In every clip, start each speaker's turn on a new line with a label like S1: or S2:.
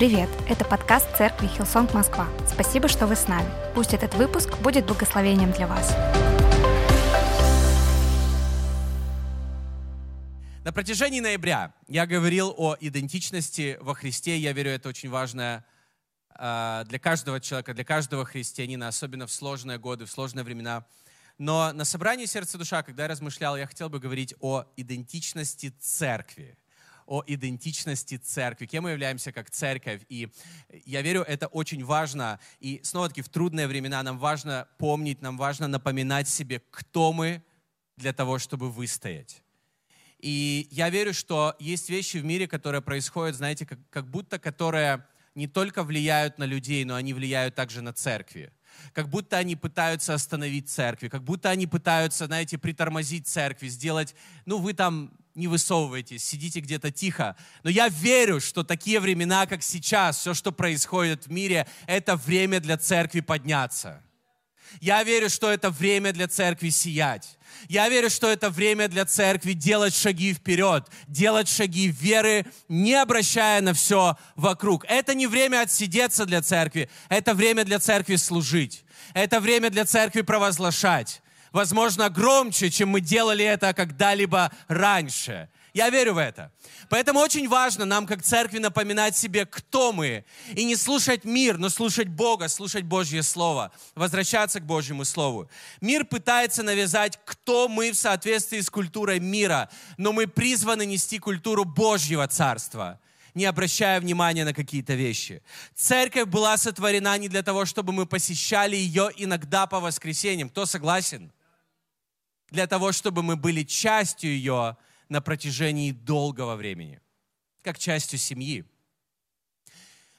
S1: Привет! Это подкаст церкви Hillsong Москва. Спасибо, что вы с нами. Пусть этот выпуск будет благословением для вас.
S2: На протяжении ноября я говорил о идентичности во Христе. Я верю, это очень важно э, для каждого человека, для каждого христианина, особенно в сложные годы, в сложные времена. Но на собрании «Сердце и душа», когда я размышлял, я хотел бы говорить о идентичности церкви о идентичности церкви, кем мы являемся как церковь. И я верю, это очень важно. И снова-таки в трудные времена нам важно помнить, нам важно напоминать себе, кто мы для того, чтобы выстоять. И я верю, что есть вещи в мире, которые происходят, знаете, как, как будто которые не только влияют на людей, но они влияют также на церкви как будто они пытаются остановить церкви, как будто они пытаются, знаете, притормозить церкви, сделать, ну вы там не высовывайтесь, сидите где-то тихо. Но я верю, что такие времена, как сейчас, все, что происходит в мире, это время для церкви подняться. Я верю, что это время для церкви сиять. Я верю, что это время для церкви делать шаги вперед, делать шаги веры, не обращая на все вокруг. Это не время отсидеться для церкви, это время для церкви служить. Это время для церкви провозглашать. Возможно, громче, чем мы делали это когда-либо раньше. Я верю в это. Поэтому очень важно нам, как церкви, напоминать себе, кто мы. И не слушать мир, но слушать Бога, слушать Божье Слово. Возвращаться к Божьему Слову. Мир пытается навязать, кто мы в соответствии с культурой мира. Но мы призваны нести культуру Божьего Царства не обращая внимания на какие-то вещи. Церковь была сотворена не для того, чтобы мы посещали ее иногда по воскресеньям. Кто согласен? Для того, чтобы мы были частью ее на протяжении долгого времени, как частью семьи.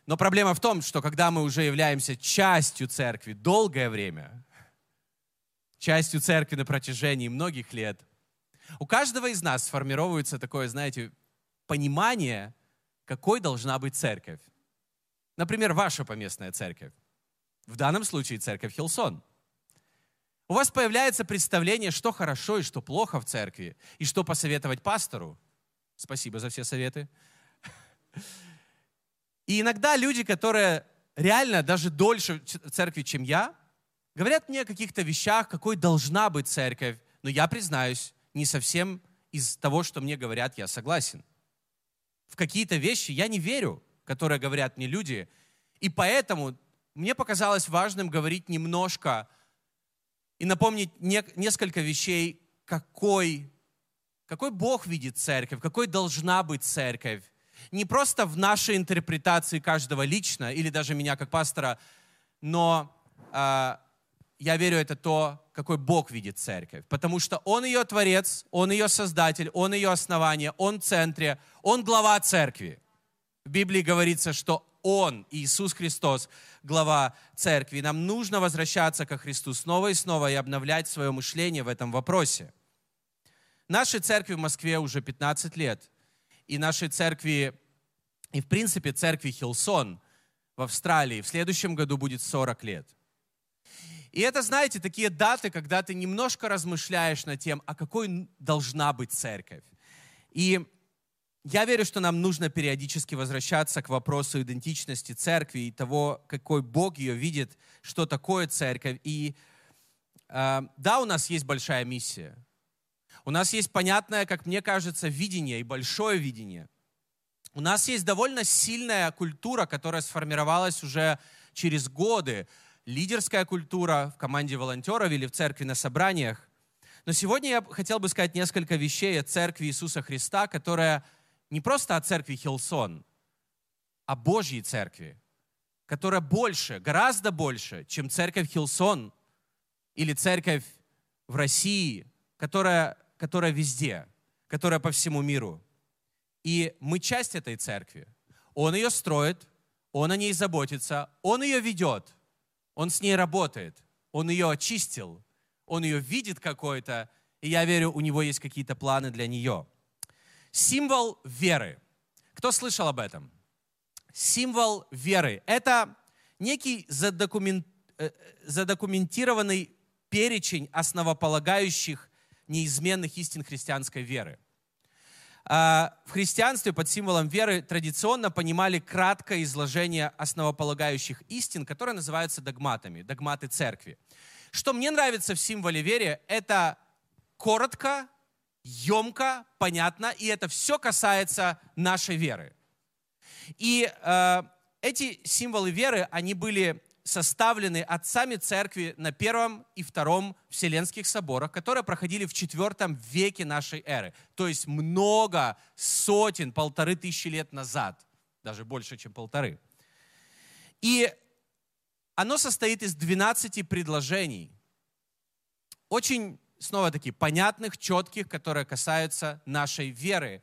S2: Но проблема в том, что когда мы уже являемся частью церкви долгое время, частью церкви на протяжении многих лет, у каждого из нас сформировывается такое, знаете, понимание, какой должна быть церковь. Например, ваша поместная церковь. В данном случае церковь Хилсон – у вас появляется представление, что хорошо и что плохо в церкви, и что посоветовать пастору. Спасибо за все советы. И иногда люди, которые реально даже дольше в церкви, чем я, говорят мне о каких-то вещах, какой должна быть церковь, но я признаюсь, не совсем из того, что мне говорят, я согласен. В какие-то вещи я не верю, которые говорят мне люди, и поэтому мне показалось важным говорить немножко и напомнить не, несколько вещей, какой, какой Бог видит церковь, какой должна быть церковь. Не просто в нашей интерпретации каждого лично, или даже меня как пастора, но э, я верю, это то, какой Бог видит церковь. Потому что Он ее творец, Он ее создатель, Он ее основание, Он в центре, Он глава церкви. В Библии говорится, что Он, Иисус Христос, глава церкви. Нам нужно возвращаться ко Христу снова и снова и обновлять свое мышление в этом вопросе. Нашей церкви в Москве уже 15 лет. И нашей церкви, и в принципе церкви Хилсон в Австралии в следующем году будет 40 лет. И это, знаете, такие даты, когда ты немножко размышляешь над тем, а какой должна быть церковь. И я верю, что нам нужно периодически возвращаться к вопросу идентичности церкви и того, какой Бог ее видит, что такое церковь. И э, да, у нас есть большая миссия. У нас есть понятное, как мне кажется, видение и большое видение. У нас есть довольно сильная культура, которая сформировалась уже через годы. Лидерская культура в команде волонтеров или в церкви на собраниях. Но сегодня я хотел бы сказать несколько вещей о церкви Иисуса Христа, которая не просто о церкви Хилсон, а Божьей церкви, которая больше, гораздо больше, чем церковь Хилсон или церковь в России, которая, которая везде, которая по всему миру. И мы часть этой церкви. Он ее строит, он о ней заботится, он ее ведет, он с ней работает, он ее очистил, он ее видит какой-то, и я верю, у него есть какие-то планы для нее – Символ веры. Кто слышал об этом? Символ веры. Это некий задокумент, э, задокументированный перечень основополагающих неизменных истин христианской веры. А, в христианстве под символом веры традиционно понимали краткое изложение основополагающих истин, которые называются догматами, догматы церкви. Что мне нравится в символе веры, это коротко, емко, понятно, и это все касается нашей веры. И э, эти символы веры, они были составлены отцами церкви на первом и втором Вселенских соборах, которые проходили в четвертом веке нашей эры. То есть много сотен, полторы тысячи лет назад. Даже больше, чем полторы. И оно состоит из 12 предложений. Очень, снова-таки, понятных, четких, которые касаются нашей веры.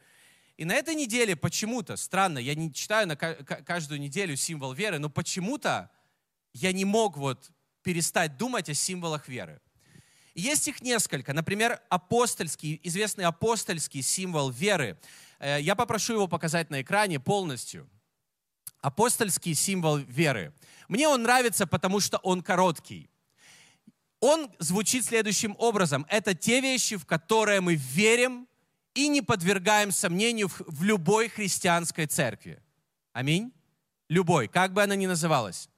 S2: И на этой неделе почему-то, странно, я не читаю на каждую неделю символ веры, но почему-то я не мог вот перестать думать о символах веры. Есть их несколько. Например, апостольский, известный апостольский символ веры. Э, я попрошу его показать на экране полностью. Апостольский символ веры. Мне он нравится, потому что он короткий. Он звучит следующим образом. Это те вещи, в которые мы верим и не подвергаем сомнению в любой христианской церкви. Аминь. Любой, как бы она ни называлась.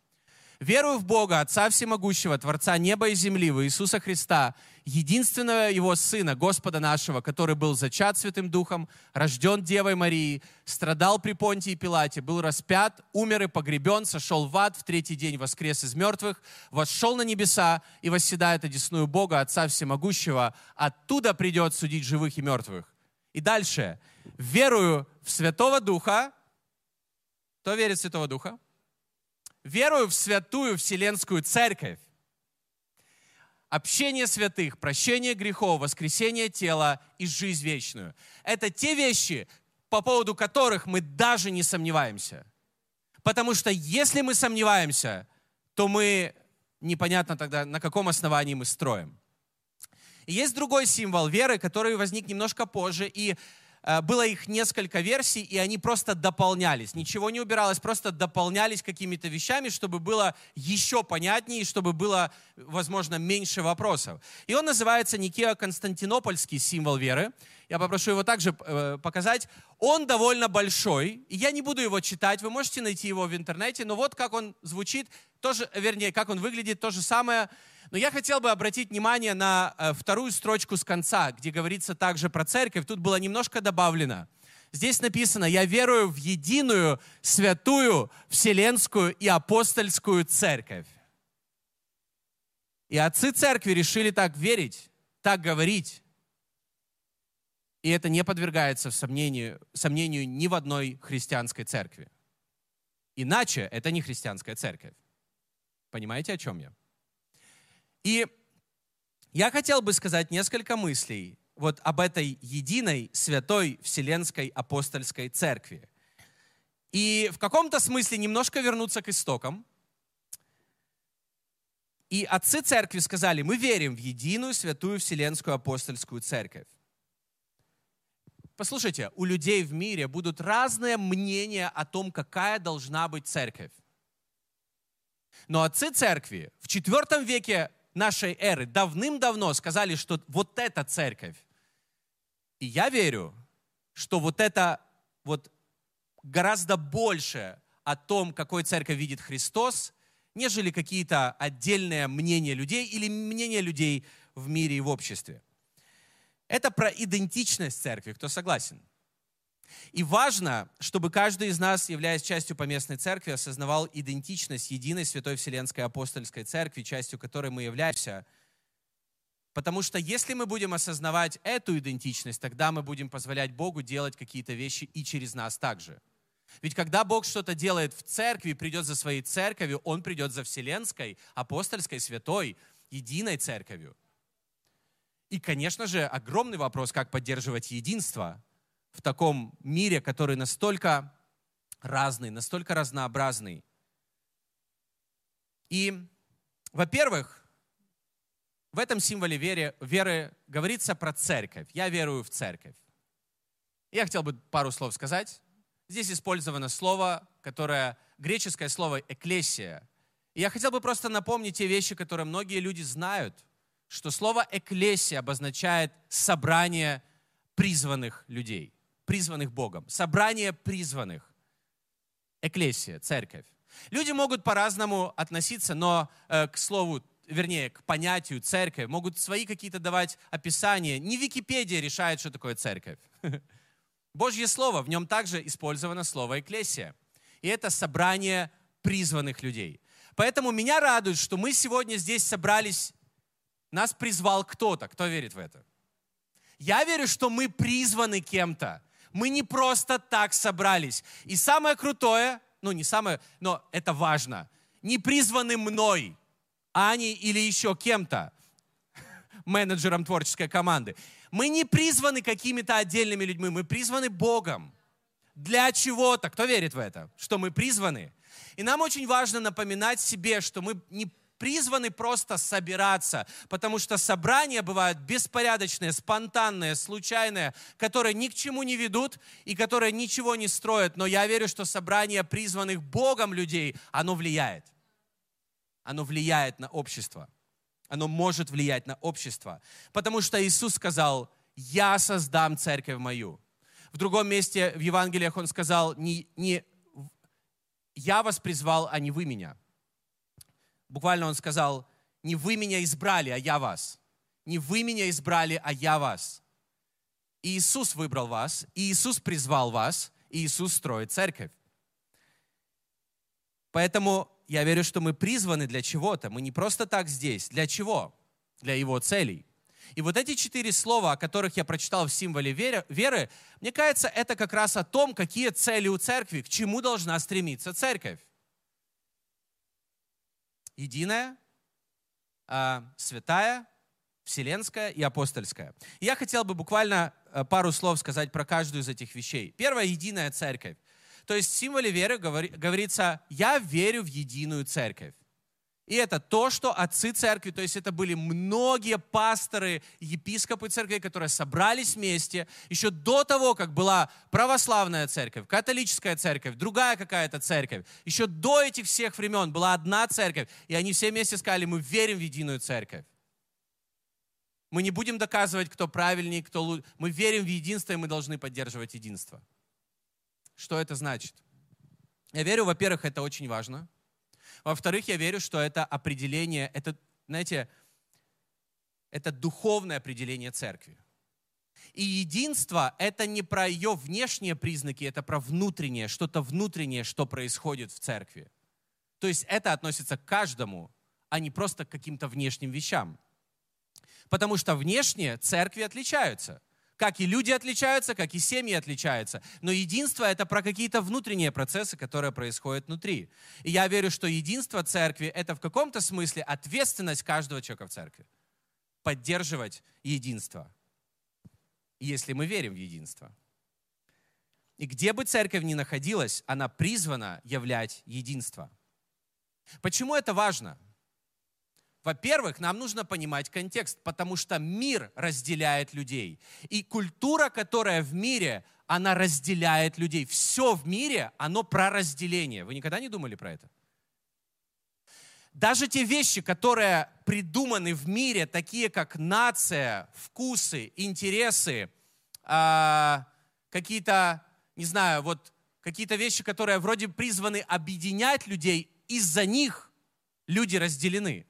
S2: Верую в Бога, Отца Всемогущего, Творца неба и земли, в Иисуса Христа, единственного Его Сына, Господа нашего, который был зачат Святым Духом, рожден Девой Марией, страдал при Понтии Пилате, был распят, умер и погребен, сошел в ад, в третий день воскрес из мертвых, вошел на небеса и восседает одесную Бога, Отца Всемогущего, оттуда придет судить живых и мертвых. И дальше. Верую в Святого Духа. Кто верит в Святого Духа? верую в святую Вселенскую Церковь. Общение святых, прощение грехов, воскресение тела и жизнь вечную. Это те вещи, по поводу которых мы даже не сомневаемся. Потому что если мы сомневаемся, то мы непонятно тогда, на каком основании мы строим. И есть другой символ веры, который возник немножко позже, и было их несколько версий, и они просто дополнялись. Ничего не убиралось, просто дополнялись какими-то вещами, чтобы было еще понятнее, чтобы было, возможно, меньше вопросов. И он называется Никео-Константинопольский символ веры. Я попрошу его также э, показать. Он довольно большой, я не буду его читать, вы можете найти его в интернете, но вот как он звучит, тоже, вернее, как он выглядит, то же самое – но я хотел бы обратить внимание на э, вторую строчку с конца, где говорится также про церковь. Тут было немножко добавлено. Здесь написано, я верую в единую, святую, вселенскую и апостольскую церковь. И отцы церкви решили так верить, так говорить. И это не подвергается сомнению, сомнению ни в одной христианской церкви. Иначе это не христианская церковь. Понимаете, о чем я? И я хотел бы сказать несколько мыслей вот об этой единой святой вселенской апостольской церкви. И в каком-то смысле немножко вернуться к истокам. И отцы церкви сказали, мы верим в единую святую вселенскую апостольскую церковь. Послушайте, у людей в мире будут разные мнения о том, какая должна быть церковь. Но отцы церкви в IV веке нашей эры давным-давно сказали, что вот эта церковь. И я верю, что вот это вот гораздо больше о том, какой церковь видит Христос, нежели какие-то отдельные мнения людей или мнения людей в мире и в обществе. Это про идентичность церкви, кто согласен? И важно, чтобы каждый из нас, являясь частью поместной церкви, осознавал идентичность единой Святой Вселенской Апостольской Церкви, частью которой мы являемся. Потому что если мы будем осознавать эту идентичность, тогда мы будем позволять Богу делать какие-то вещи и через нас также. Ведь когда Бог что-то делает в церкви, придет за своей церковью, Он придет за Вселенской, Апостольской, Святой, единой церковью. И, конечно же, огромный вопрос, как поддерживать единство в таком мире, который настолько разный, настолько разнообразный. И, во-первых, в этом символе веры, веры говорится про церковь. Я верую в церковь. Я хотел бы пару слов сказать. Здесь использовано слово, которое, греческое слово «эклесия». И я хотел бы просто напомнить те вещи, которые многие люди знают, что слово «эклесия» обозначает собрание призванных людей призванных Богом. Собрание призванных. Экклесия, церковь. Люди могут по-разному относиться, но э, к слову, вернее, к понятию церковь, могут свои какие-то давать описания. Не Википедия решает, что такое церковь. Божье Слово, в нем также использовано слово «экклесия». И это собрание призванных людей. Поэтому меня радует, что мы сегодня здесь собрались, нас призвал кто-то. Кто верит в это? Я верю, что мы призваны кем-то. Мы не просто так собрались. И самое крутое, ну не самое, но это важно, не призваны мной, Аней или еще кем-то, менеджером творческой команды. Мы не призваны какими-то отдельными людьми, мы призваны Богом. Для чего-то. Кто верит в это? Что мы призваны. И нам очень важно напоминать себе, что мы не призваны просто собираться, потому что собрания бывают беспорядочные, спонтанные, случайные, которые ни к чему не ведут и которые ничего не строят. Но я верю, что собрание призванных Богом людей, оно влияет. Оно влияет на общество. Оно может влиять на общество. Потому что Иисус сказал, я создам церковь мою. В другом месте в Евангелиях он сказал, не, не я вас призвал, а не вы меня. Буквально он сказал, не вы меня избрали, а я вас. Не вы меня избрали, а я вас. И Иисус выбрал вас, и Иисус призвал вас, и Иисус строит церковь. Поэтому я верю, что мы призваны для чего-то. Мы не просто так здесь. Для чего? Для Его целей. И вот эти четыре слова, о которых я прочитал в символе веры, мне кажется, это как раз о том, какие цели у церкви, к чему должна стремиться церковь единая, а, святая, вселенская и апостольская. я хотел бы буквально э, пару слов сказать про каждую из этих вещей. Первое – единая церковь. То есть в символе веры говорится «я верю в единую церковь». И это то, что отцы церкви, то есть это были многие пасторы, епископы церкви, которые собрались вместе еще до того, как была православная церковь, католическая церковь, другая какая-то церковь. Еще до этих всех времен была одна церковь, и они все вместе сказали, мы верим в единую церковь. Мы не будем доказывать, кто правильнее, кто лучше. Мы верим в единство, и мы должны поддерживать единство. Что это значит? Я верю, во-первых, это очень важно – во-вторых, я верю, что это определение, это, знаете, это духовное определение церкви. И единство — это не про ее внешние признаки, это про внутреннее, что-то внутреннее, что происходит в церкви. То есть это относится к каждому, а не просто к каким-то внешним вещам. Потому что внешние церкви отличаются — как и люди отличаются, как и семьи отличаются. Но единство — это про какие-то внутренние процессы, которые происходят внутри. И я верю, что единство церкви — это в каком-то смысле ответственность каждого человека в церкви. Поддерживать единство, если мы верим в единство. И где бы церковь ни находилась, она призвана являть единство. Почему это важно? Во-первых, нам нужно понимать контекст, потому что мир разделяет людей. И культура, которая в мире, она разделяет людей. Все в мире, оно про разделение. Вы никогда не думали про это? Даже те вещи, которые придуманы в мире, такие как нация, вкусы, интересы, э, какие-то, не знаю, вот какие-то вещи, которые вроде призваны объединять людей, из-за них люди разделены.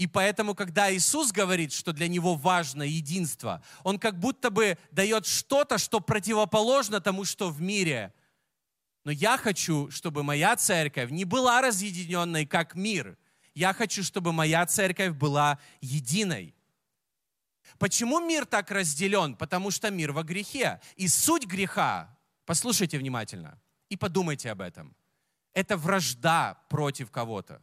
S2: И поэтому, когда Иисус говорит, что для Него важно единство, Он как будто бы дает что-то, что противоположно тому, что в мире. Но я хочу, чтобы моя церковь не была разъединенной, как мир. Я хочу, чтобы моя церковь была единой. Почему мир так разделен? Потому что мир во грехе. И суть греха, послушайте внимательно и подумайте об этом, это вражда против кого-то.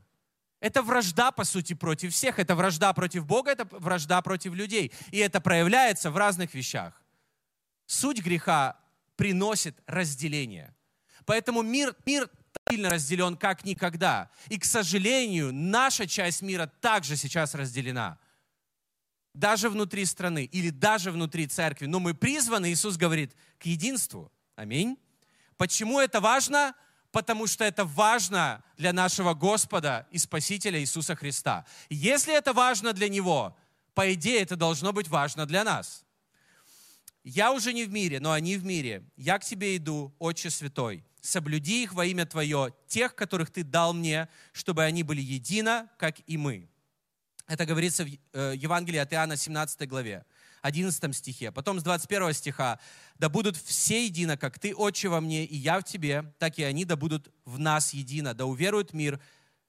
S2: Это вражда, по сути, против всех. Это вражда против Бога, это вражда против людей. И это проявляется в разных вещах. Суть греха приносит разделение. Поэтому мир, мир сильно разделен, как никогда. И, к сожалению, наша часть мира также сейчас разделена. Даже внутри страны или даже внутри церкви. Но мы призваны, Иисус говорит, к единству. Аминь. Почему это важно? Потому что это важно для нашего Господа и Спасителя Иисуса Христа. Если это важно для Него, по идее, это должно быть важно для нас. я уже не в мире, но они в мире. Я к тебе иду, Отче Святой. Соблюди их во имя Твое, тех, которых Ты дал мне, чтобы они были едино, как и мы. Это говорится в э, Евангелии от Иоанна, 17 главе, 11 стихе. Потом с 21 стиха. «Да будут все едино, как Ты, Отче, во мне, и я в Тебе, так и они да будут в нас едино. Да уверует мир,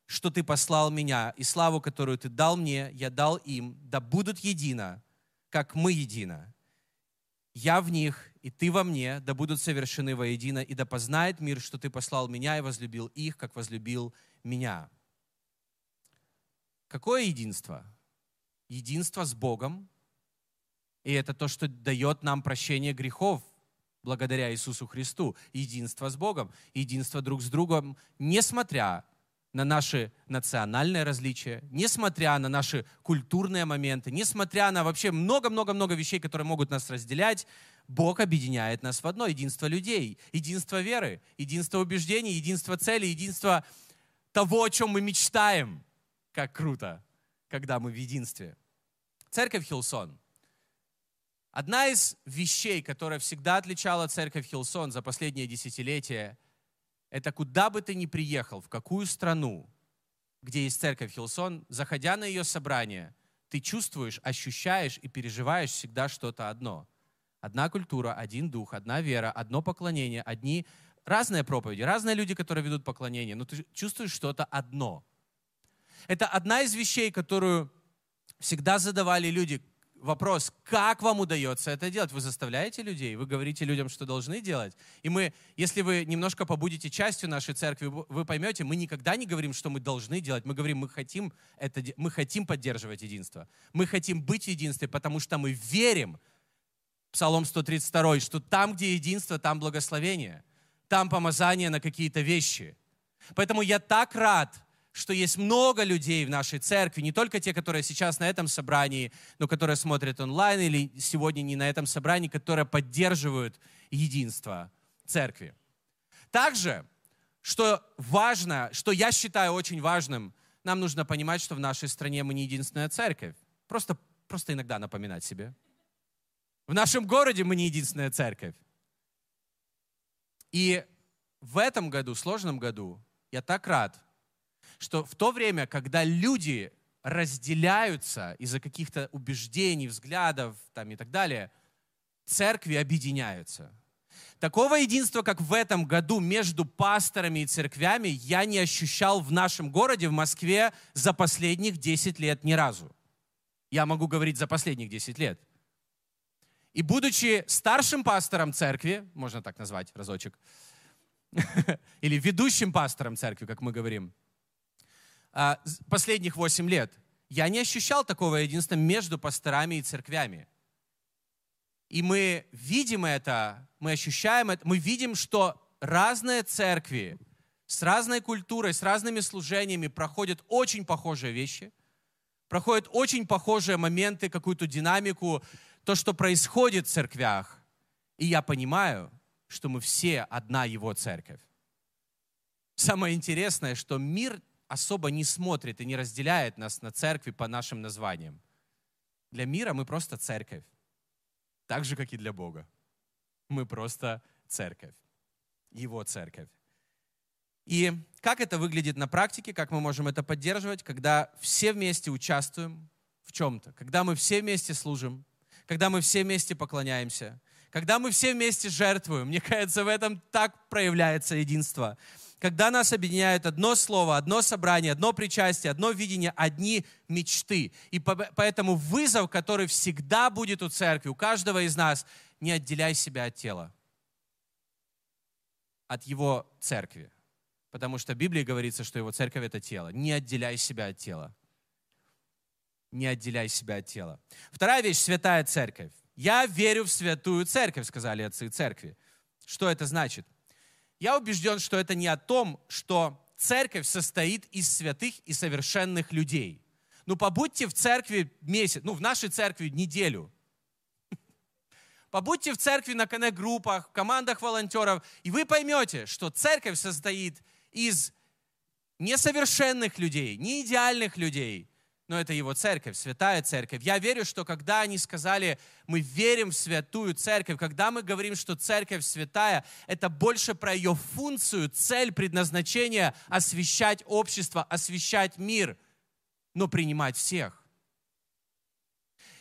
S2: что Ты послал меня, и славу, которую Ты дал мне, я дал им, да будут едино, как мы едино я в них, и ты во мне, да будут совершены воедино, и да познает мир, что ты послал меня и возлюбил их, как возлюбил меня. Какое единство? Единство с Богом, и это то, что дает нам прощение грехов благодаря Иисусу Христу. Единство с Богом, единство друг с другом, несмотря на наши национальные различия, несмотря на наши культурные моменты, несмотря на вообще много-много-много вещей, которые могут нас разделять, Бог объединяет нас в одно единство людей, единство веры, единство убеждений, единство цели, единство того, о чем мы мечтаем. Как круто, когда мы в единстве. Церковь Hillsong. Одна из вещей, которая всегда отличала церковь Hillsong за последние десятилетия – это куда бы ты ни приехал, в какую страну, где есть церковь Hillsong, заходя на ее собрание, ты чувствуешь, ощущаешь и переживаешь всегда что-то одно. Одна культура, один дух, одна вера, одно поклонение, одни разные проповеди, разные люди, которые ведут поклонение, но ты чувствуешь что-то одно. Это одна из вещей, которую всегда задавали люди, вопрос, как вам удается это делать? Вы заставляете людей, вы говорите людям, что должны делать. И мы, если вы немножко побудете частью нашей церкви, вы поймете, мы никогда не говорим, что мы должны делать. Мы говорим, мы хотим, это, мы хотим поддерживать единство. Мы хотим быть в единстве, потому что мы верим, Псалом 132, что там, где единство, там благословение. Там помазание на какие-то вещи. Поэтому я так рад, что есть много людей в нашей церкви, не только те, которые сейчас на этом собрании, но которые смотрят онлайн или сегодня не на этом собрании, которые поддерживают единство церкви. Также, что важно, что я считаю очень важным, нам нужно понимать, что в нашей стране мы не единственная церковь. Просто, просто иногда напоминать себе. В нашем городе мы не единственная церковь. И в этом году, сложном году, я так рад, что в то время, когда люди разделяются из-за каких-то убеждений, взглядов там, и так далее, церкви объединяются. Такого единства, как в этом году между пасторами и церквями, я не ощущал в нашем городе, в Москве, за последних 10 лет ни разу. Я могу говорить за последних 10 лет. И будучи старшим пастором церкви, можно так назвать разочек, или ведущим пастором церкви, как мы говорим, последних 8 лет, я не ощущал такого единства между пасторами и церквями. И мы видим это, мы ощущаем это, мы видим, что разные церкви с разной культурой, с разными служениями проходят очень похожие вещи, проходят очень похожие моменты, какую-то динамику, то, что происходит в церквях. И я понимаю, что мы все одна Его церковь. Самое интересное, что мир особо не смотрит и не разделяет нас на церкви по нашим названиям. Для мира мы просто церковь. Так же, как и для Бога. Мы просто церковь. Его церковь. И как это выглядит на практике, как мы можем это поддерживать, когда все вместе участвуем в чем-то, когда мы все вместе служим, когда мы все вместе поклоняемся, когда мы все вместе жертвуем. Мне кажется, в этом так проявляется единство когда нас объединяет одно слово, одно собрание, одно причастие, одно видение, одни мечты. И поэтому вызов, который всегда будет у церкви, у каждого из нас, не отделяй себя от тела, от его церкви. Потому что в Библии говорится, что его церковь – это тело. Не отделяй себя от тела. Не отделяй себя от тела. Вторая вещь – святая церковь. Я верю в святую церковь, сказали отцы церкви. Что это значит? Я убежден, что это не о том, что церковь состоит из святых и совершенных людей. Ну, побудьте в церкви месяц, ну, в нашей церкви неделю. Побудьте в церкви на коннект-группах, в командах волонтеров, и вы поймете, что церковь состоит из несовершенных людей, не идеальных людей, но это его церковь, святая церковь. Я верю, что когда они сказали, мы верим в святую церковь, когда мы говорим, что церковь святая, это больше про ее функцию, цель, предназначение освещать общество, освещать мир, но принимать всех.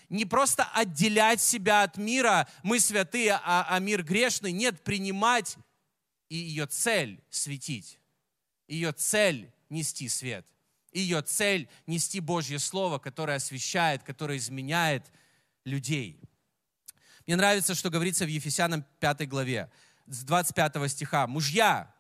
S2: Не просто отделять себя от мира, мы святые, а, а мир грешный. Нет, принимать и ее цель светить, ее цель нести свет – ее цель — нести Божье Слово, которое освещает, которое изменяет людей. Мне нравится, что говорится в Ефесянам 5 главе, с 25 стиха. «Мужья!»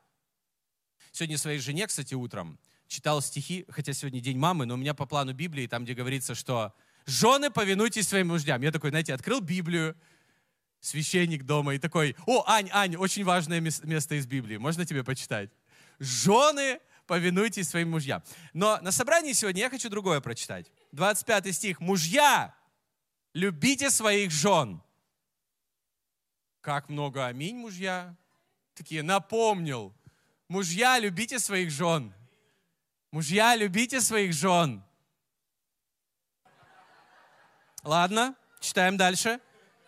S2: Сегодня своей жене, кстати, утром читал стихи, хотя сегодня день мамы, но у меня по плану Библии, там, где говорится, что «Жены, повинуйтесь своим мужьям». Я такой, знаете, открыл Библию, священник дома, и такой, «О, Ань, Ань, очень важное место из Библии, можно тебе почитать?» «Жены, повинуйтесь своим мужьям. Но на собрании сегодня я хочу другое прочитать. 25 стих. Мужья, любите своих жен. Как много аминь, мужья. Такие, напомнил. Мужья, любите своих жен. Мужья, любите своих жен. Ладно, читаем дальше.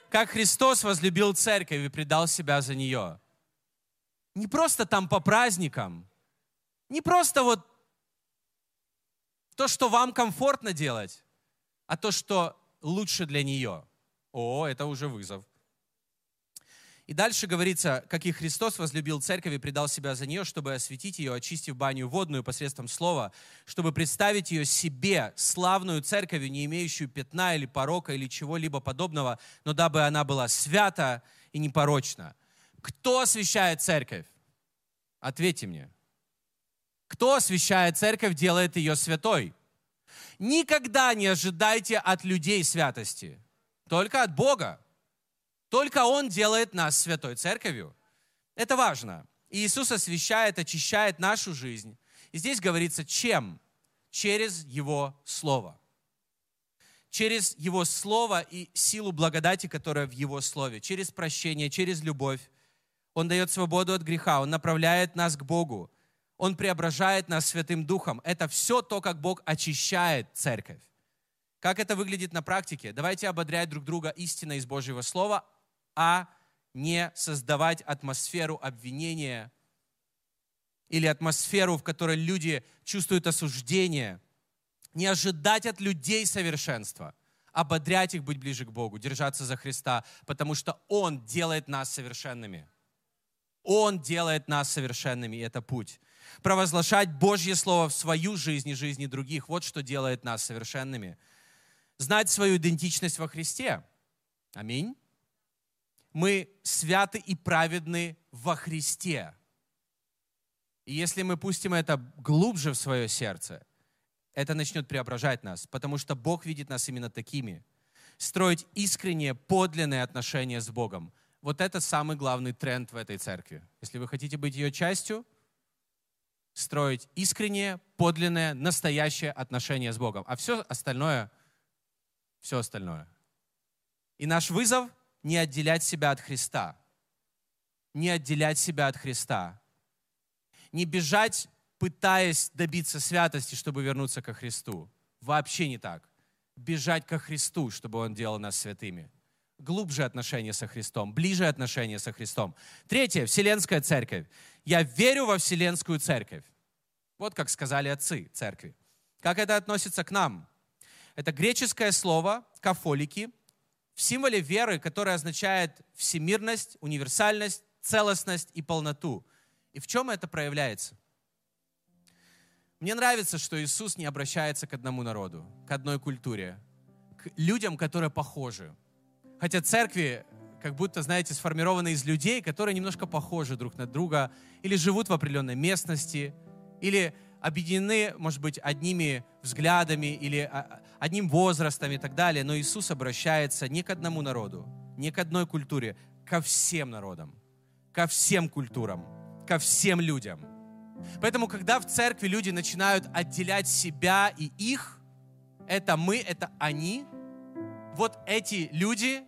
S2: Как Христос возлюбил церковь и предал себя за нее. Не просто там по праздникам, не просто вот то, что вам комфортно делать, а то, что лучше для нее. О, это уже вызов. И дальше говорится, как и Христос возлюбил церковь и предал себя за нее, чтобы осветить ее, очистив баню водную посредством слова, чтобы представить ее себе, славную церковью, не имеющую пятна или порока или чего-либо подобного, но дабы она была свята и непорочна. Кто освящает церковь? Ответьте мне. Кто освящает церковь, делает ее святой. Никогда не ожидайте от людей святости, только от Бога. Только Он делает нас святой церковью. Это важно. Иисус освящает, очищает нашу жизнь. И здесь говорится, чем? Через Его Слово. Через Его Слово и силу благодати, которая в Его Слове. Через прощение, через любовь. Он дает свободу от греха, Он направляет нас к Богу. Он преображает нас Святым Духом. Это все то, как Бог очищает церковь. Как это выглядит на практике? Давайте ободрять друг друга истиной из Божьего Слова, а не создавать атмосферу обвинения или атмосферу, в которой люди чувствуют осуждение. Не ожидать от людей совершенства, ободрять их быть ближе к Богу, держаться за Христа, потому что Он делает нас совершенными. Он делает нас совершенными, и это путь провозглашать Божье Слово в свою жизнь и жизни других. Вот что делает нас совершенными. Знать свою идентичность во Христе. Аминь. Мы святы и праведны во Христе. И если мы пустим это глубже в свое сердце, это начнет преображать нас, потому что Бог видит нас именно такими. Строить искренние, подлинные отношения с Богом. Вот это самый главный тренд в этой церкви. Если вы хотите быть ее частью – строить искреннее, подлинное, настоящее отношение с Богом. А все остальное, все остальное. И наш вызов — не отделять себя от Христа. Не отделять себя от Христа. Не бежать, пытаясь добиться святости, чтобы вернуться ко Христу. Вообще не так. Бежать ко Христу, чтобы Он делал нас святыми. Глубже отношения со Христом, ближе отношения со Христом. Третье, Вселенская Церковь. Я верю во Вселенскую Церковь. Вот как сказали отцы церкви. Как это относится к нам? Это греческое слово «кафолики» в символе веры, которое означает всемирность, универсальность, целостность и полноту. И в чем это проявляется? Мне нравится, что Иисус не обращается к одному народу, к одной культуре, к людям, которые похожи. Хотя церкви как будто, знаете, сформированы из людей, которые немножко похожи друг на друга или живут в определенной местности – или объединены, может быть, одними взглядами или а, одним возрастом и так далее, но Иисус обращается не к одному народу, не к одной культуре, ко всем народам, ко всем культурам, ко всем людям. Поэтому, когда в церкви люди начинают отделять себя и их, это мы, это они, вот эти люди,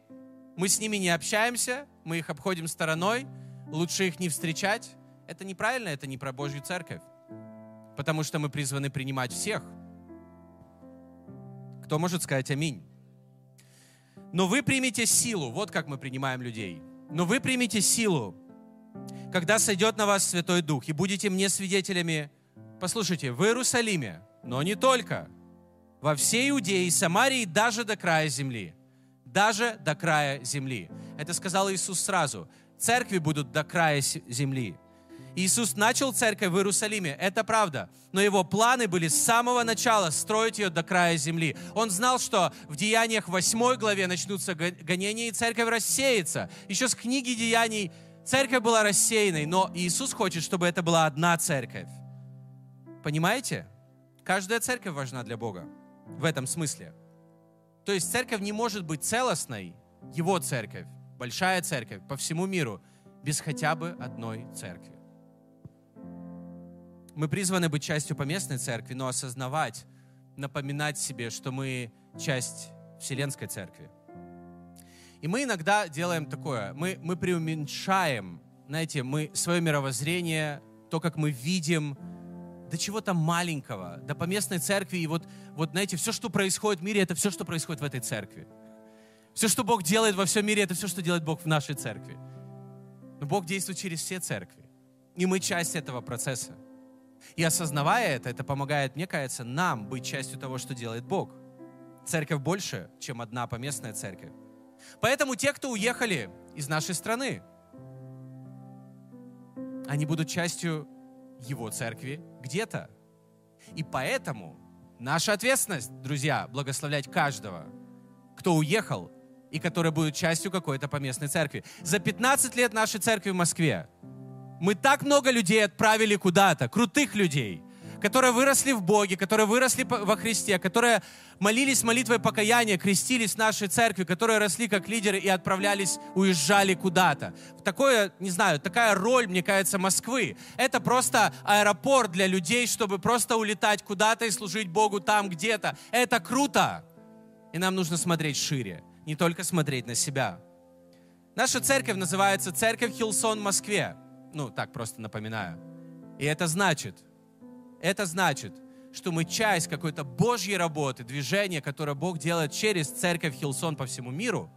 S2: мы с ними не общаемся, мы их обходим стороной, лучше их не встречать, это неправильно, это не про Божью церковь потому что мы призваны принимать всех. Кто может сказать аминь? Но вы примете силу. Вот как мы принимаем людей. Но вы примете силу, когда сойдет на вас Святой Дух, и будете мне свидетелями, послушайте, в Иерусалиме, но не только, во всей Иудее Самарии, даже до края земли. Даже до края земли. Это сказал Иисус сразу. Церкви будут до края земли. Иисус начал церковь в Иерусалиме, это правда, но его планы были с самого начала строить ее до края земли. Он знал, что в Деяниях 8 главе начнутся гонения, и церковь рассеется. Еще с книги Деяний церковь была рассеянной, но Иисус хочет, чтобы это была одна церковь. Понимаете? Каждая церковь важна для Бога в этом смысле. То есть церковь не может быть целостной, его церковь, большая церковь по всему миру, без хотя бы одной церкви. Мы призваны быть частью поместной церкви, но осознавать, напоминать себе, что мы часть Вселенской церкви. И мы иногда делаем такое, мы, мы преуменьшаем, знаете, мы свое мировоззрение, то, как мы видим, до чего-то маленького, до поместной церкви. И вот, вот, знаете, все, что происходит в мире, это все, что происходит в этой церкви. Все, что Бог делает во всем мире, это все, что делает Бог в нашей церкви. Но Бог действует через все церкви. И мы часть этого процесса. И осознавая это, это помогает, мне кажется, нам быть частью того, что делает Бог. Церковь больше, чем одна поместная церковь. Поэтому те, кто уехали из нашей страны, они будут частью Его церкви где-то. И поэтому наша ответственность, друзья, благословлять каждого, кто уехал и который будет частью какой-то поместной церкви. За 15 лет нашей церкви в Москве мы так много людей отправили куда-то, крутых людей, которые выросли в Боге, которые выросли во Христе, которые молились молитвой покаяния, крестились в нашей церкви, которые росли как лидеры и отправлялись, уезжали куда-то. Такое, не знаю, такая роль, мне кажется, Москвы. Это просто аэропорт для людей, чтобы просто улетать куда-то и служить Богу там где-то. Это круто. И нам нужно смотреть шире, не только смотреть на себя. Наша церковь называется Церковь Хилсон в Москве. Ну, так просто напоминаю. И это значит, это значит, что мы часть какой-то Божьей работы, движения, которое Бог делает через церковь Hillsong по всему миру.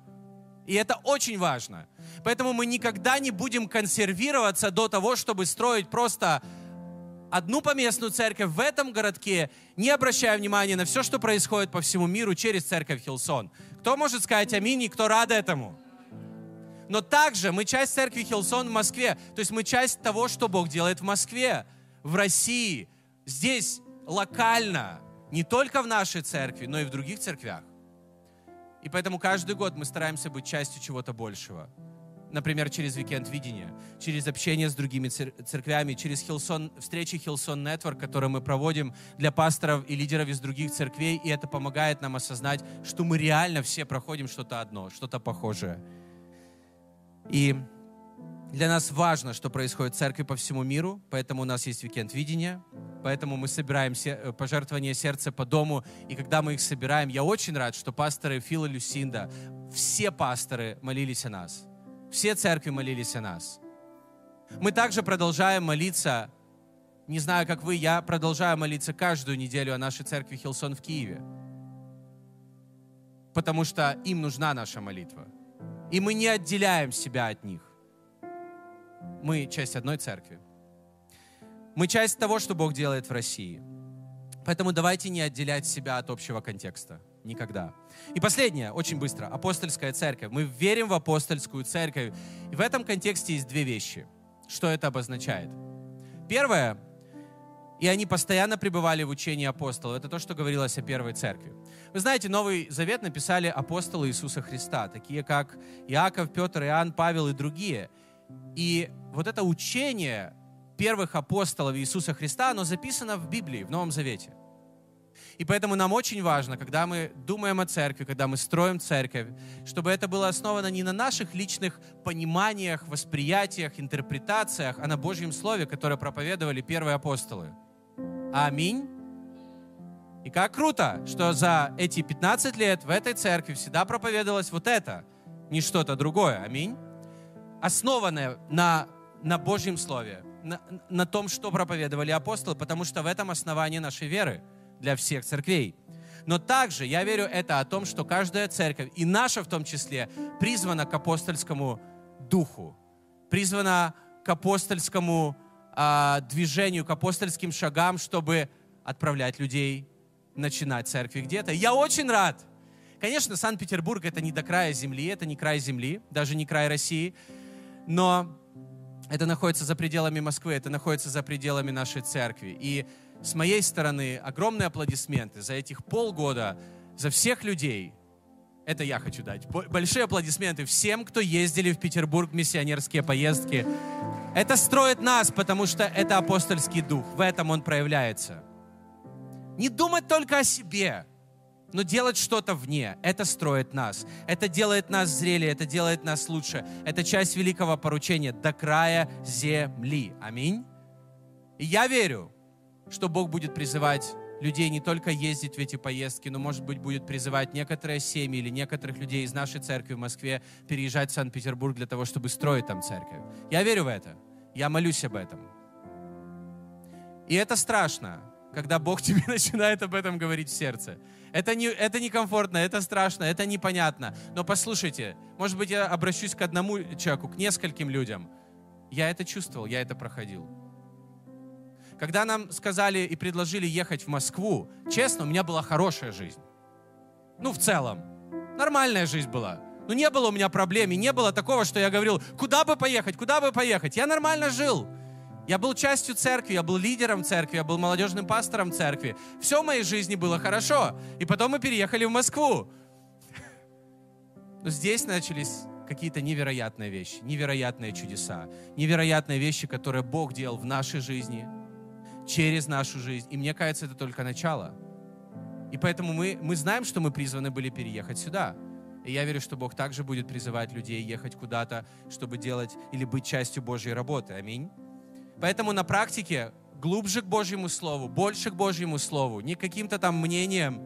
S2: И это очень важно. Поэтому мы никогда не будем консервироваться до того, чтобы строить просто одну поместную церковь в этом городке, не обращая внимания на все, что происходит по всему миру через церковь Hillsong. Кто может сказать аминь и кто рад этому? Но также мы часть церкви Hillsong в Москве. То есть мы часть того, что Бог делает в Москве, в России, здесь, локально. Не только в нашей церкви, но и в других церквях. И поэтому каждый год мы стараемся быть частью чего-то большего. Например, через Weekend видения, через общение с другими церквями, через Хилсон, встречи Хилсон Network, которые мы проводим для пасторов и лидеров из других церквей, и это помогает нам осознать, что мы реально все проходим что-то одно, что-то похожее. И для нас важно, что происходит в церкви по всему миру, поэтому у нас есть уикенд видения, поэтому мы собираем э, пожертвования сердца по дому, и когда мы их собираем, я очень рад, что пасторы Фил и Люсинда, все пасторы молились о нас, все церкви молились о нас. Мы также продолжаем молиться, не знаю, как вы, я продолжаю молиться каждую неделю о нашей церкви Хилсон в Киеве, потому что им нужна наша молитва. И мы не отделяем себя от них. Мы часть одной церкви. Мы часть того, что Бог делает в России. Поэтому давайте не отделять себя от общего контекста. Никогда. И последнее, очень быстро, апостольская церковь. Мы верим в апостольскую церковь. И в этом контексте есть две вещи. Что это обозначает? Первое, и они постоянно пребывали в учении апостолов. Это то, что говорилось о первой церкви. Вы знаете, Новый Завет написали апостолы Иисуса Христа, такие как Иаков, Петр, Иоанн, Павел и другие. И вот это учение первых апостолов Иисуса Христа, оно записано в Библии, в Новом Завете. И поэтому нам очень важно, когда мы думаем о церкви, когда мы строим церковь, чтобы это было основано не на наших личных пониманиях, восприятиях, интерпретациях, а на Божьем Слове, которое проповедовали первые апостолы – Аминь. И как круто, что за эти 15 лет в этой церкви всегда проповедовалось вот это, не что-то другое. Аминь. Основанное на, на Божьем Слове, на, на том, что проповедовали апостолы, потому что в этом основании нашей веры для всех церквей. Но также я верю это о том, что каждая церковь, и наша в том числе, призвана к апостольскому духу, призвана к апостольскому а, движению, к апостольским шагам, чтобы отправлять людей, начинать церкви где-то. Я очень рад. Конечно, Санкт-Петербург это не до края земли, это не край земли, даже не край России, но это находится за пределами Москвы, это находится за пределами нашей церкви. И с моей стороны огромные аплодисменты за этих полгода, за всех людей. Это я хочу дать. Большие аплодисменты всем, кто ездили в Петербург в миссионерские поездки. Это строит нас, потому что это апостольский дух. В этом он проявляется. Не думать только о себе, но делать что-то вне. Это строит нас. Это делает нас зрелее, это делает нас лучше. Это часть великого поручения до края земли. Аминь. И я верю, что Бог будет призывать людей не только ездить в эти поездки, но, может быть, будет призывать некоторые семьи или некоторых людей из нашей церкви в Москве переезжать в Санкт-Петербург для того, чтобы строить там церковь. Я верю в это. Я молюсь об этом. И это страшно, когда Бог тебе начинает об этом говорить в сердце. Это, не, это некомфортно, это страшно, это непонятно. Но послушайте, может быть, я обращусь к одному человеку, к нескольким людям. Я это чувствовал, я это проходил. Когда нам сказали и предложили ехать в Москву, честно, у меня была хорошая жизнь. Ну, в целом. Нормальная жизнь была. Ну, не было у меня проблем, и не было такого, что я говорил, куда бы поехать, куда бы поехать. Я нормально жил. Я был частью церкви, я был лидером церкви, я был молодежным пастором церкви. Все в моей жизни было хорошо. И потом мы переехали в Москву. Но здесь начались какие-то невероятные вещи, невероятные чудеса, невероятные вещи, которые Бог делал в нашей жизни – через нашу жизнь. И мне кажется, это только начало. И поэтому мы, мы знаем, что мы призваны были переехать сюда. И я верю, что Бог также будет призывать людей ехать куда-то, чтобы делать или быть частью Божьей работы. Аминь. Поэтому на практике глубже к Божьему Слову, больше к Божьему Слову, не каким-то там мнением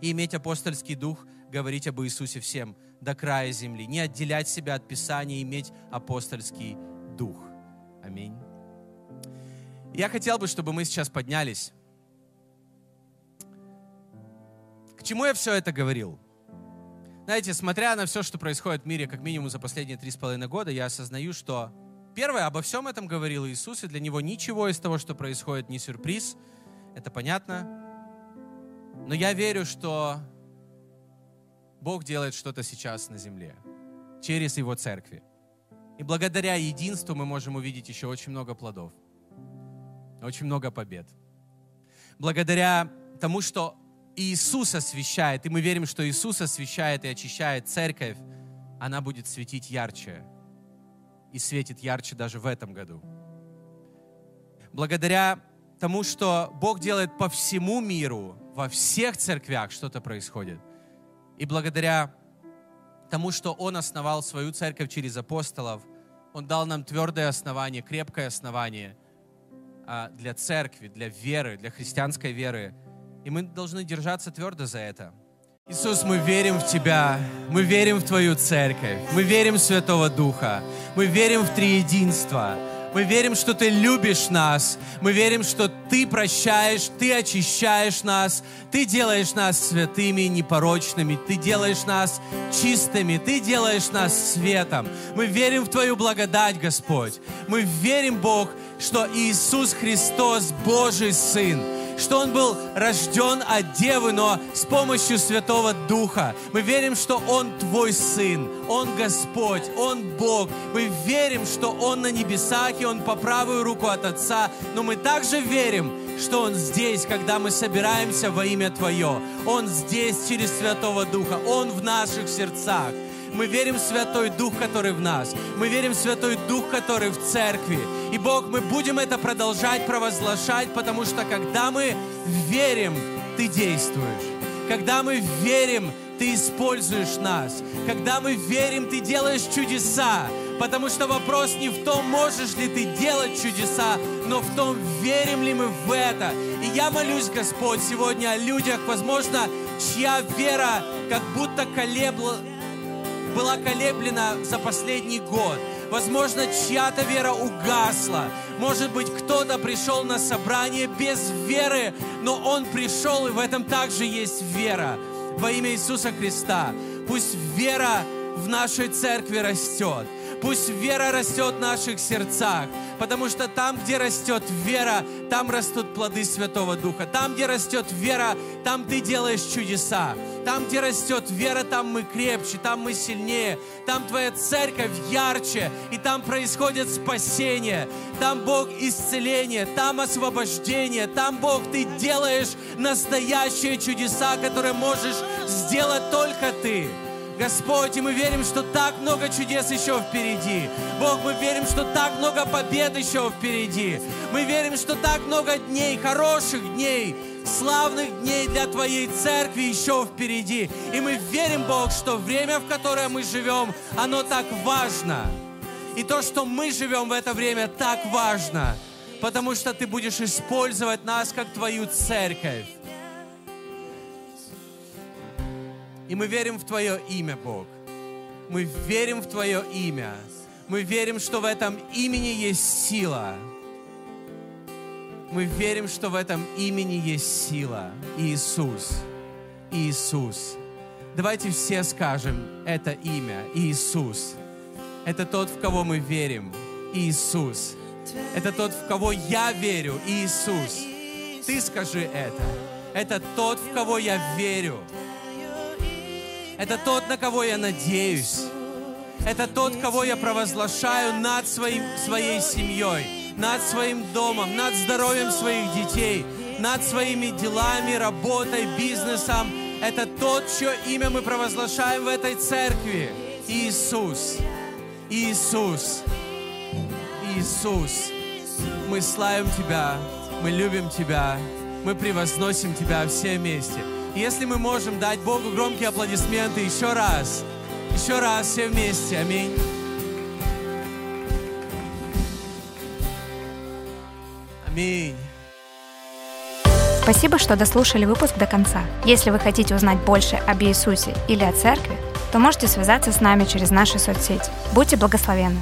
S2: и иметь апостольский дух, говорить об Иисусе всем до края земли, не отделять себя от Писания, иметь апостольский дух. Аминь. Я хотел бы, чтобы мы сейчас поднялись. К чему я все это говорил? Знаете, смотря на все, что происходит в мире, как минимум за последние три с половиной года, я осознаю, что первое, обо всем этом говорил Иисус, и для Него ничего из того, что происходит, не сюрприз. Это понятно. Но я верю, что Бог делает что-то сейчас на земле, через Его церкви. И благодаря единству мы можем увидеть еще очень много плодов очень много побед. Благодаря тому, что Иисус освещает, и мы верим, что Иисус освещает и очищает церковь, она будет светить ярче. И светит ярче даже в этом году. Благодаря тому, что Бог делает по всему миру, во всех церквях что-то происходит. И благодаря тому, что Он основал свою церковь через апостолов, Он дал нам твердое основание, крепкое основание – а, для церкви, для веры, для христианской веры. И мы должны держаться твердо за это. Иисус, мы верим в Тебя, мы верим в Твою церковь, мы верим в Святого Духа, мы верим в Триединство, мы верим, что Ты любишь нас. Мы верим, что Ты прощаешь, Ты очищаешь нас, Ты делаешь нас святыми, непорочными, Ты делаешь нас чистыми, Ты делаешь нас светом. Мы верим в Твою благодать, Господь. Мы верим, Бог, что Иисус Христос Божий Сын что Он был рожден от Девы, но с помощью Святого Духа. Мы верим, что Он Твой Сын, Он Господь, Он Бог. Мы верим, что Он на небесах, и Он по правую руку от Отца. Но мы также верим, что Он здесь, когда мы собираемся во имя Твое. Он здесь через Святого Духа. Он в наших сердцах. Мы верим в Святой Дух, который в нас. Мы верим в Святой Дух, который в церкви. И Бог, мы будем это продолжать провозглашать, потому что когда мы верим, Ты действуешь. Когда мы верим, Ты используешь нас. Когда мы верим, Ты делаешь чудеса. Потому что вопрос не в том, можешь ли ты делать чудеса, но в том, верим ли мы в это. И я молюсь, Господь, сегодня о людях, возможно, чья вера как будто колебла, была колеблена за последний год. Возможно, чья-то вера угасла. Может быть, кто-то пришел на собрание без веры, но он пришел, и в этом также есть вера. Во имя Иисуса Христа. Пусть вера в нашей церкви растет. Пусть вера растет в наших сердцах, потому что там, где растет вера, там растут плоды Святого Духа. Там, где растет вера, там ты делаешь чудеса. Там, где растет вера, там мы крепче, там мы сильнее. Там твоя церковь ярче, и там происходит спасение. Там Бог исцеление, там освобождение. Там Бог, ты делаешь настоящие чудеса, которые можешь сделать только ты. Господь, и мы верим, что так много чудес еще впереди. Бог, мы верим, что так много побед еще впереди. Мы верим, что так много дней, хороших дней, славных дней для Твоей церкви еще впереди. И мы верим, Бог, что время, в которое мы живем, оно так важно. И то, что мы живем в это время, так важно, потому что Ты будешь использовать нас как Твою церковь. И мы верим в Твое имя, Бог. Мы верим в Твое имя. Мы верим, что в этом имени есть сила. Мы верим, что в этом имени есть сила. Иисус. Иисус. Давайте все скажем это имя. Иисус. Это тот, в кого мы верим. Иисус. Это тот, в кого я верю. Иисус. Ты скажи это. Это тот, в кого я верю. Это тот, на кого я надеюсь. Это тот, кого я провозглашаю над своим, своей семьей, над своим домом, над здоровьем своих детей, над своими делами, работой, бизнесом. Это тот, чье имя мы провозглашаем в этой церкви. Иисус. Иисус. Иисус. Мы славим Тебя, мы любим Тебя, мы превозносим Тебя все вместе. Если мы можем дать Богу громкие аплодисменты еще раз, еще раз все вместе. Аминь. Аминь.
S1: Спасибо, что дослушали выпуск до конца. Если вы хотите узнать больше об Иисусе или о церкви, то можете связаться с нами через наши соцсети. Будьте благословенны!